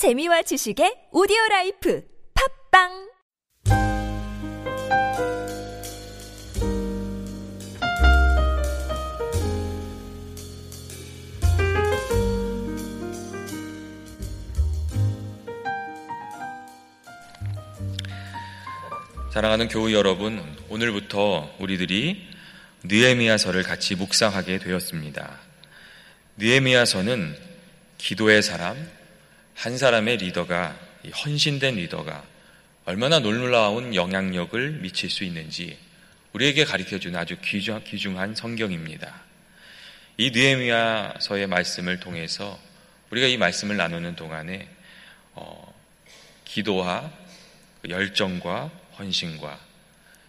재미와 지식의 오디오 라이프 팝빵 사랑하는 교우 여러분, 오늘부터 우리들이 느에미야서를 같이 묵상하게 되었습니다. 느에미야서는 기도의 사람, 한 사람의 리더가 헌신된 리더가 얼마나 놀라운 영향력을 미칠 수 있는지 우리에게 가르쳐 주는 아주 귀중한 성경입니다. 이 느에미야서의 말씀을 통해서 우리가 이 말씀을 나누는 동안에 어, 기도와 열정과 헌신과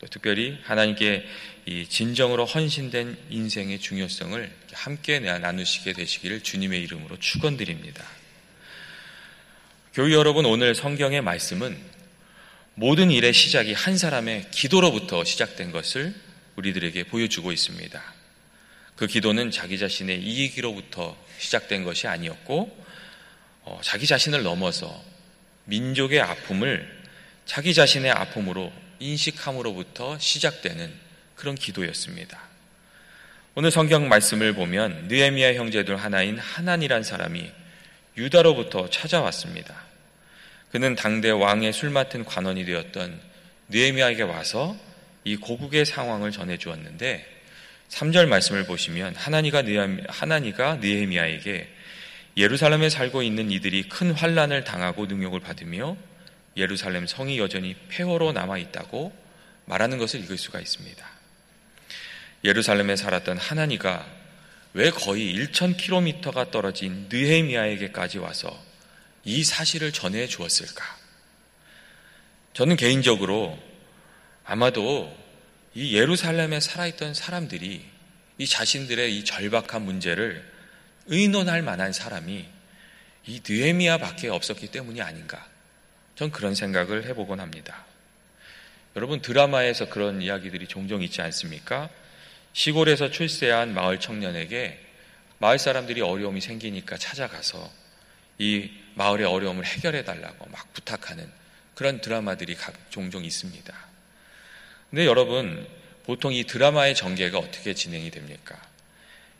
또 특별히 하나님께 이 진정으로 헌신된 인생의 중요성을 함께 나누시게 되시기를 주님의 이름으로 축원드립니다. 교회 여러분 오늘 성경의 말씀은 모든 일의 시작이 한 사람의 기도로부터 시작된 것을 우리들에게 보여주고 있습니다. 그 기도는 자기 자신의 이익으로부터 시작된 것이 아니었고 어, 자기 자신을 넘어서 민족의 아픔을 자기 자신의 아픔으로 인식함으로부터 시작되는 그런 기도였습니다. 오늘 성경 말씀을 보면 느에미아 형제들 하나인 하난이란 사람이 유다로부터 찾아왔습니다. 그는 당대 왕의 술 맡은 관원이 되었던 느에미아에게 와서 이 고국의 상황을 전해 주었는데 3절 말씀을 보시면 하나니가 하나니가 느에미아에게 예루살렘에 살고 있는 이들이 큰 환란을 당하고 능욕을 받으며 예루살렘 성이 여전히 폐허로 남아 있다고 말하는 것을 읽을 수가 있습니다. 예루살렘에 살았던 하나니가 왜 거의 1,000km가 떨어진 느헤미야에게까지 와서 이 사실을 전해 주었을까? 저는 개인적으로 아마도 이 예루살렘에 살아있던 사람들이 이 자신들의 이 절박한 문제를 의논할 만한 사람이 이 느헤미야 밖에 없었기 때문이 아닌가. 전 그런 생각을 해보곤 합니다. 여러분 드라마에서 그런 이야기들이 종종 있지 않습니까? 시골에서 출세한 마을 청년에게 마을 사람들이 어려움이 생기니까 찾아가서 이 마을의 어려움을 해결해 달라고 막 부탁하는 그런 드라마들이 종종 있습니다. 근데 여러분, 보통 이 드라마의 전개가 어떻게 진행이 됩니까?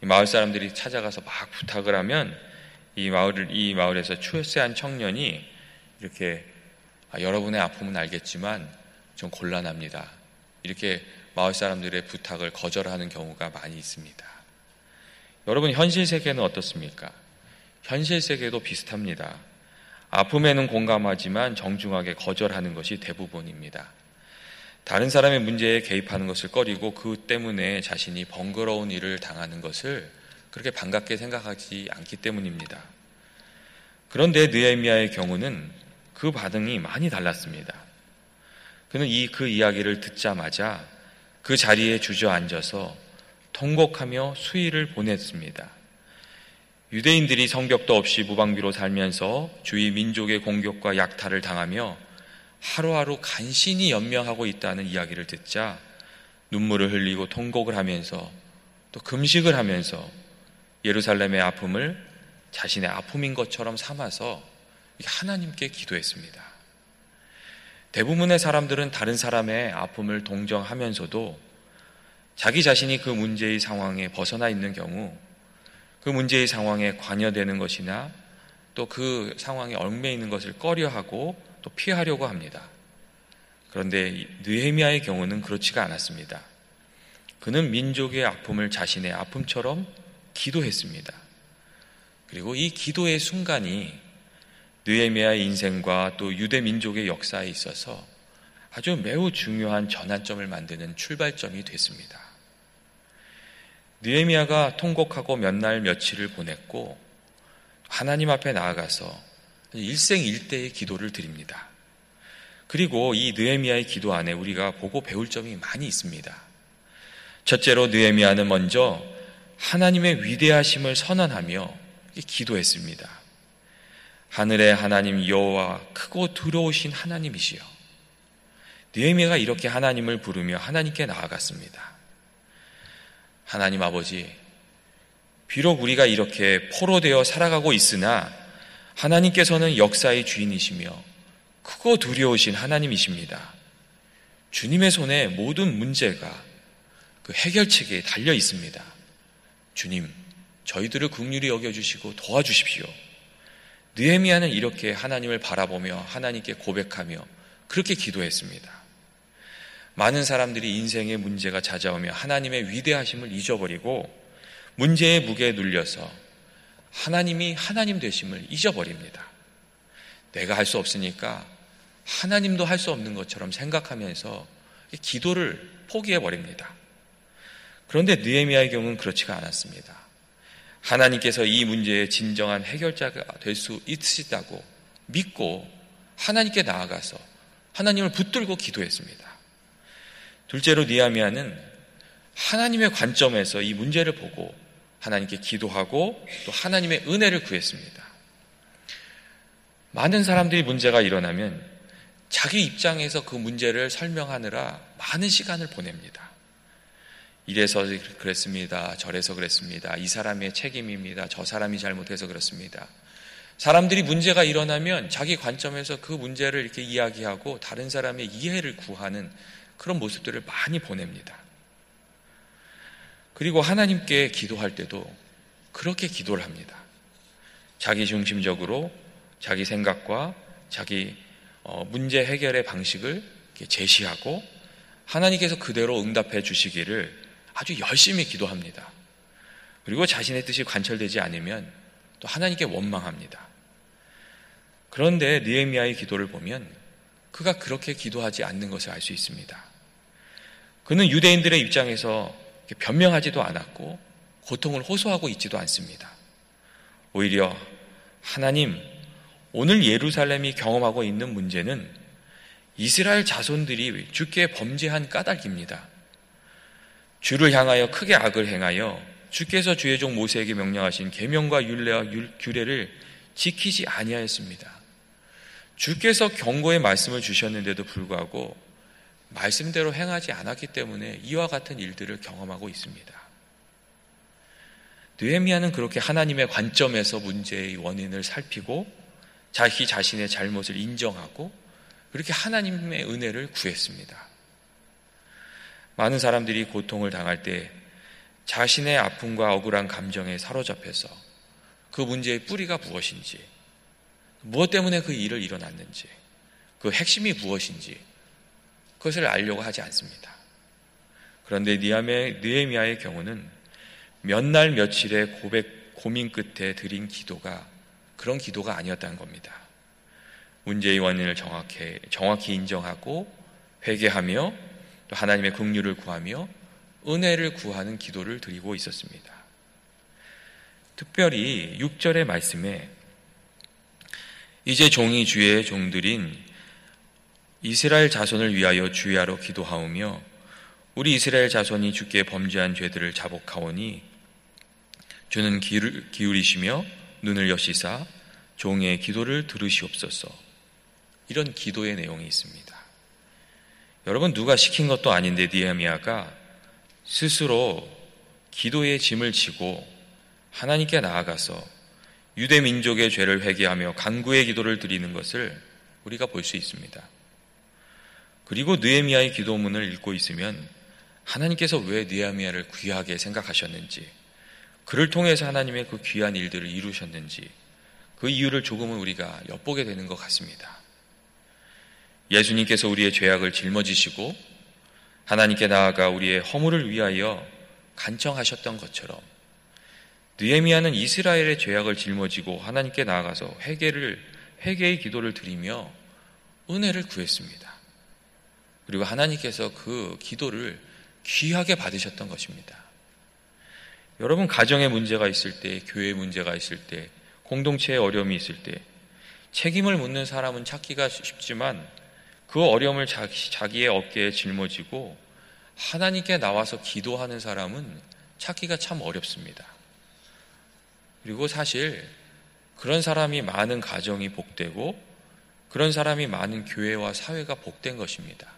마을 사람들이 찾아가서 막 부탁을 하면 이 마을을, 이 마을에서 출세한 청년이 이렇게 아, 여러분의 아픔은 알겠지만 좀 곤란합니다. 이렇게 마을 사람들의 부탁을 거절하는 경우가 많이 있습니다. 여러분, 현실 세계는 어떻습니까? 현실 세계도 비슷합니다. 아픔에는 공감하지만 정중하게 거절하는 것이 대부분입니다. 다른 사람의 문제에 개입하는 것을 꺼리고 그 때문에 자신이 번거로운 일을 당하는 것을 그렇게 반갑게 생각하지 않기 때문입니다. 그런데 느에미아의 경우는 그 반응이 많이 달랐습니다. 그는 이 그 이야기를 듣자마자 그 자리에 주저앉아서 통곡하며 수위를 보냈습니다. 유대인들이 성벽도 없이 무방비로 살면서 주위 민족의 공격과 약탈을 당하며 하루하루 간신히 연명하고 있다는 이야기를 듣자 눈물을 흘리고 통곡을 하면서 또 금식을 하면서 예루살렘의 아픔을 자신의 아픔인 것처럼 삼아서 하나님께 기도했습니다. 대부분의 사람들은 다른 사람의 아픔을 동정하면서도 자기 자신이 그 문제의 상황에 벗어나 있는 경우 그 문제의 상황에 관여되는 것이나 또 그 상황에 얽매 있는 것을 꺼려하고 또 피하려고 합니다. 그런데 느헤미야의 경우는 그렇지가 않았습니다. 그는 민족의 아픔을 자신의 아픔처럼 기도했습니다. 그리고 이 기도의 순간이 느헤미야의 인생과 또 유대 민족의 역사에 있어서 아주 매우 중요한 전환점을 만드는 출발점이 됐습니다. 느헤미야가 통곡하고 몇 날 며칠을 보냈고 하나님 앞에 나아가서 일생 일대의 기도를 드립니다. 그리고 이 느헤미야의 기도 안에 우리가 보고 배울 점이 많이 있습니다. 첫째로 느헤미야는 먼저 하나님의 위대하심을 선언하며 기도했습니다. 하늘의 하나님 여호와 크고 두려우신 하나님이시여. 느헤미야가 이렇게 하나님을 부르며 하나님께 나아갔습니다. 하나님 아버지, 비록 우리가 이렇게 포로되어 살아가고 있으나 하나님께서는 역사의 주인이시며 크고 두려우신 하나님이십니다. 주님의 손에 모든 문제가 그 해결책에 달려 있습니다. 주님, 저희들을 극률히 여겨 주시고 도와주십시오. 느헤미야는 이렇게 하나님을 바라보며 하나님께 고백하며 그렇게 기도했습니다. 많은 사람들이 인생의 문제가 찾아오며 하나님의 위대하심을 잊어버리고 문제의 무게에 눌려서 하나님이 하나님 되심을 잊어버립니다. 내가 할 수 없으니까 하나님도 할 수 없는 것처럼 생각하면서 기도를 포기해 버립니다. 그런데 느헤미야의 경우는 그렇지가 않았습니다. 하나님께서 이 문제의 진정한 해결자가 될 수 있으시다고 믿고 하나님께 나아가서 하나님을 붙들고 기도했습니다. 둘째로 니아미아는 하나님의 관점에서 이 문제를 보고 하나님께 기도하고 또 하나님의 은혜를 구했습니다. 많은 사람들이 문제가 일어나면 자기 입장에서 그 문제를 설명하느라 많은 시간을 보냅니다. 이래서 그랬습니다. 저래서 그랬습니다. 이 사람의 책임입니다. 저 사람이 잘못해서 그렇습니다. 사람들이 문제가 일어나면 자기 관점에서 그 문제를 이렇게 이야기하고 다른 사람의 이해를 구하는 그런 모습들을 많이 보냅니다. 그리고 하나님께 기도할 때도 그렇게 기도를 합니다. 자기 중심적으로 자기 생각과 자기 어, 문제 해결의 방식을 제시하고 하나님께서 그대로 응답해 주시기를 아주 열심히 기도합니다. 그리고 자신의 뜻이 관철되지 않으면 또 하나님께 원망합니다. 그런데 니에미아의 기도를 보면 그가 그렇게 기도하지 않는 것을 알 수 있습니다. 그는 유대인들의 입장에서 변명하지도 않았고 고통을 호소하고 있지도 않습니다. 오히려 하나님, 오늘 예루살렘이 경험하고 있는 문제는 이스라엘 자손들이 주께 범죄한 까닭입니다. 주를 향하여 크게 악을 행하여 주께서 주의 종 모세에게 명령하신 계명과 율례와 규례를 지키지 아니하였습니다. 주께서 경고의 말씀을 주셨는데도 불구하고 말씀대로 행하지 않았기 때문에 이와 같은 일들을 경험하고 있습니다. 느헤미야는 그렇게 하나님의 관점에서 문제의 원인을 살피고 자기 자신의 잘못을 인정하고 그렇게 하나님의 은혜를 구했습니다. 많은 사람들이 고통을 당할 때 자신의 아픔과 억울한 감정에 사로잡혀서 그 문제의 뿌리가 무엇인지, 무엇 때문에 그 일을 일어났는지, 그 핵심이 무엇인지, 그것을 알려고 하지 않습니다. 그런데 느헤미야의 경우는 몇 날 며칠의 고백 고민 끝에 드린 기도가 그런 기도가 아니었다는 겁니다. 문제의 원인을 정확히 정확히 인정하고 회개하며 또 하나님의 긍휼을 구하며 은혜를 구하는 기도를 드리고 있었습니다. 특별히 6절의 말씀에 이제 종이 주의 종들인 이스라엘 자손을 위하여 주야로 기도하오며 우리 이스라엘 자손이 주께 범죄한 죄들을 자복하오니 주는 기울이시며 눈을 여시사 종의 기도를 들으시옵소서. 이런 기도의 내용이 있습니다. 여러분 누가 시킨 것도 아닌데 니에미아가 스스로 기도의 짐을 지고 하나님께 나아가서 유대 민족의 죄를 회개하며 간구의 기도를 드리는 것을 우리가 볼 수 있습니다. 그리고 느에미아의 기도문을 읽고 있으면 하나님께서 왜 느에미아를 귀하게 생각하셨는지, 그를 통해서 하나님의 그 귀한 일들을 이루셨는지 그 이유를 조금은 우리가 엿보게 되는 것 같습니다. 예수님께서 우리의 죄악을 짊어지시고 하나님께 나아가 우리의 허물을 위하여 간청하셨던 것처럼 느에미아는 이스라엘의 죄악을 짊어지고 하나님께 나아가서 회개를 회개의 기도를 드리며 은혜를 구했습니다. 그리고 하나님께서 그 기도를 귀하게 받으셨던 것입니다. 여러분 가정에 문제가 있을 때, 교회에 문제가 있을 때, 공동체에 어려움이 있을 때 책임을 묻는 사람은 찾기가 쉽지만 그 어려움을 자기, 자기 의 어깨에 짊어지고 하나님께 나와서 기도하는 사람은 찾기가 참 어렵습니다. 그리고 사실 그런 사람이 많은 가정이 복되고 그런 사람이 많은 교회와 사회가 복된 것입니다.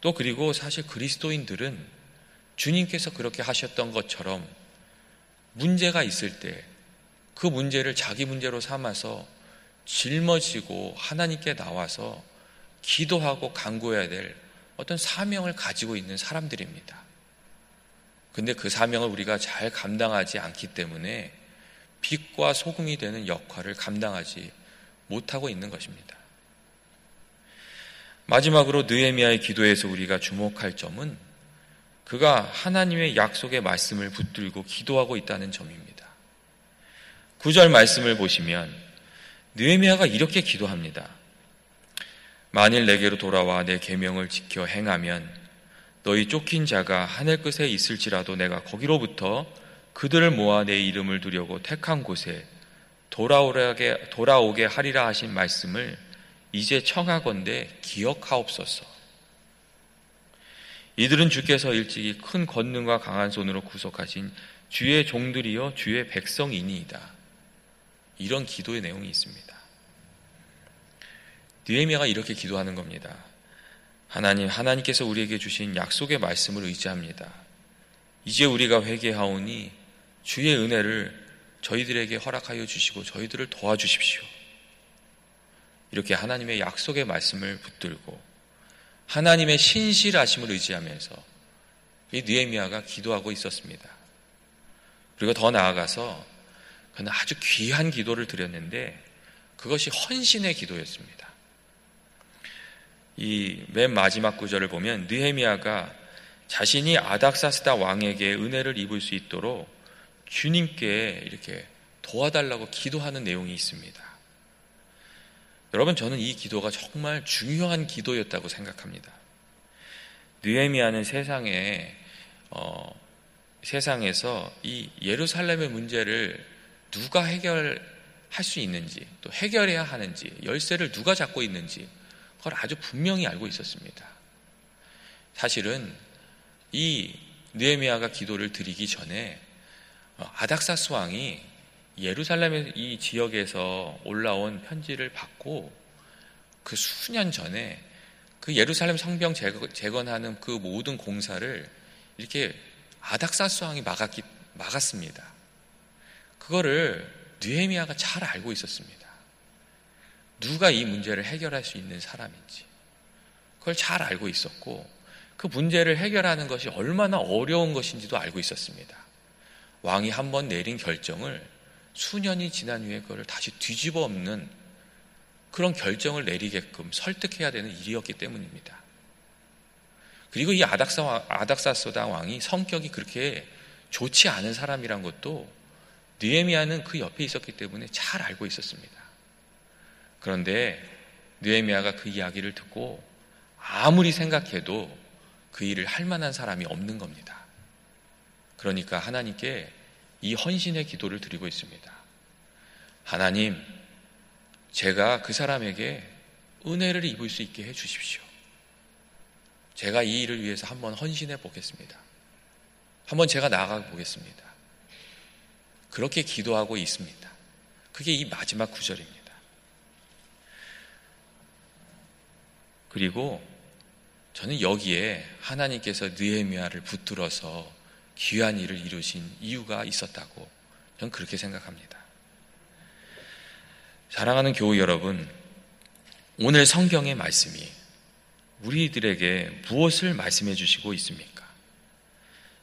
또 그리고 사실 그리스도인들은 주님께서 그렇게 하셨던 것처럼 문제가 있을 때 그 문제를 자기 문제로 삼아서 짊어지고 하나님께 나와서 기도하고 간구해야 될 어떤 사명을 가지고 있는 사람들입니다. 근데 그 사명을 우리가 잘 감당하지 않기 때문에 빛과 소금이 되는 역할을 감당하지 못하고 있는 것입니다. 마지막으로 느헤미야의 기도에서 우리가 주목할 점은 그가 하나님의 약속의 말씀을 붙들고 기도하고 있다는 점입니다. 구절 말씀을 보시면 느헤미야가 이렇게 기도합니다. 만일 내게로 돌아와 내 계명을 지켜 행하면 너희 쫓긴 자가 하늘 끝에 있을지라도 내가 거기로부터 그들을 모아 내 이름을 두려고 택한 곳에 돌아오게 돌아오게 하리라 하신 말씀을 이제 청하건대 기억하옵소서. 이들은 주께서 일찍이 큰 권능과 강한 손으로 구속하신 주의 종들이여 주의 백성이니이다. 이런 기도의 내용이 있습니다. 느헤미야가 이렇게 기도하는 겁니다. 하나님, 하나님께서 우리에게 주신 약속의 말씀을 의지합니다. 이제 우리가 회개하오니 주의 은혜를 저희들에게 허락하여 주시고 저희들을 도와주십시오. 이렇게 하나님의 약속의 말씀을 붙들고 하나님의 신실하심을 의지하면서 이 느헤미야가 기도하고 있었습니다. 그리고 더 나아가서 그는 아주 귀한 기도를 드렸는데 그것이 헌신의 기도였습니다. 이 맨 마지막 구절을 보면 느헤미야가 자신이 아닥사스다 왕에게 은혜를 입을 수 있도록 주님께 이렇게 도와달라고 기도하는 내용이 있습니다. 여러분 저는 이 기도가 정말 중요한 기도였다고 생각합니다. 느헤미야는 세상에 어, 세상에서 이 예루살렘의 문제를 누가 해결할 수 있는지 또 해결해야 하는지 열쇠를 누가 잡고 있는지 그걸 아주 분명히 알고 있었습니다. 사실은 이 느헤미야가 기도를 드리기 전에 어, 아닥사스 왕이 예루살렘의 이 지역에서 올라온 편지를 받고 그 수년 전에 그 예루살렘 성병 재건하는 그 모든 공사를 이렇게 아닥사스 왕이 막았기, 막았습니다. 그거를 느헤미야가 잘 알고 있었습니다. 누가 이 문제를 해결할 수 있는 사람인지 그걸 잘 알고 있었고 그 문제를 해결하는 것이 얼마나 어려운 것인지도 알고 있었습니다. 왕이 한 번 내린 결정을 수년이 지난 후에 그걸 다시 뒤집어 엎는 그런 결정을 내리게끔 설득해야 되는 일이었기 때문입니다. 그리고 이 아닥사, 아닥사소다 왕이 성격이 그렇게 좋지 않은 사람이란 것도 느에미아는 그 옆에 있었기 때문에 잘 알고 있었습니다. 그런데 느에미아가 그 이야기를 듣고 아무리 생각해도 그 일을 할 만한 사람이 없는 겁니다. 그러니까 하나님께 이 헌신의 기도를 드리고 있습니다. 하나님, 제가 그 사람에게 은혜를 입을 수 있게 해 주십시오. 제가 이 일을 위해서 한번 헌신해 보겠습니다. 한번 제가 나가 보겠습니다. 그렇게 기도하고 있습니다. 그게 이 마지막 구절입니다. 그리고 저는 여기에 하나님께서 느헤미야를 붙들어서 귀한 일을 이루신 이유가 있었다고 저는 그렇게 생각합니다. 사랑하는 교우 여러분, 오늘 성경의 말씀이 우리들에게 무엇을 말씀해 주시고 있습니까?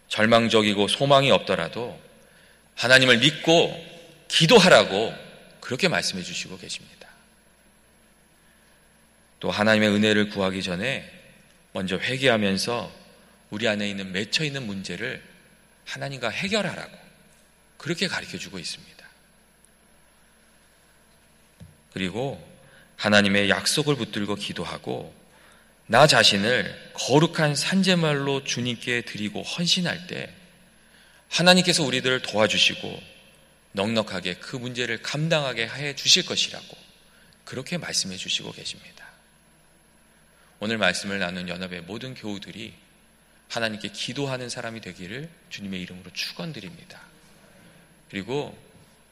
절망적이고 소망이 없더라도 하나님을 믿고 기도하라고 그렇게 말씀해 주시고 계십니다. 또 하나님의 은혜를 구하기 전에 먼저 회개하면서 우리 안에 있는 맺혀 있는 문제를 하나님과 해결하라고 그렇게 가르쳐 주고 있습니다. 그리고 하나님의 약속을 붙들고 기도하고 나 자신을 거룩한 산재말로 주님께 드리고 헌신할 때 하나님께서 우리들을 도와주시고 넉넉하게 그 문제를 감당하게 해 주실 것이라고 그렇게 말씀해 주시고 계십니다. 오늘 말씀을 나눈 연합의 모든 교우들이 하나님께 기도하는 사람이 되기를 주님의 이름으로 축원드립니다. 그리고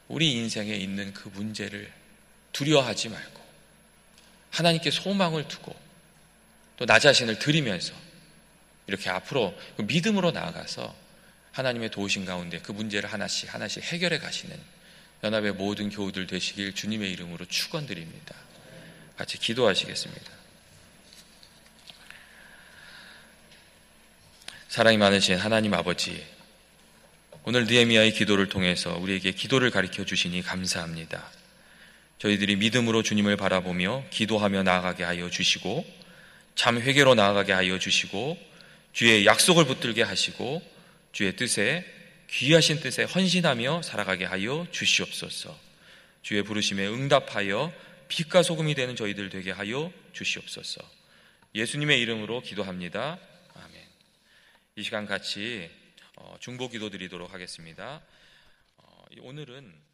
우리 인생에 있는 그 문제를 두려워하지 말고 하나님께 소망을 두고 또 나 자신을 드리면서 이렇게 앞으로 그 믿음으로 나아가서 하나님의 도우신 가운데 그 문제를 하나씩 하나씩 해결해 가시는 연합의 모든 교우들 되시길 주님의 이름으로 축원드립니다. 같이 기도하시겠습니다. 사랑이 많으신 하나님 아버지, 오늘 느헤미야의 기도를 통해서 우리에게 기도를 가르쳐 주시니 감사합니다. 저희들이 믿음으로 주님을 바라보며 기도하며 나아가게 하여 주시고 참 회개로 나아가게 하여 주시고 주의 약속을 붙들게 하시고 주의 뜻에 귀하신 뜻에 헌신하며 살아가게 하여 주시옵소서. 주의 부르심에 응답하여 빛과 소금이 되는 저희들 되게 하여 주시옵소서. 예수님의 이름으로 기도합니다. 아멘. 이 시간 같이 어, 중보 기도 드리도록 하겠습니다. 어, 오늘은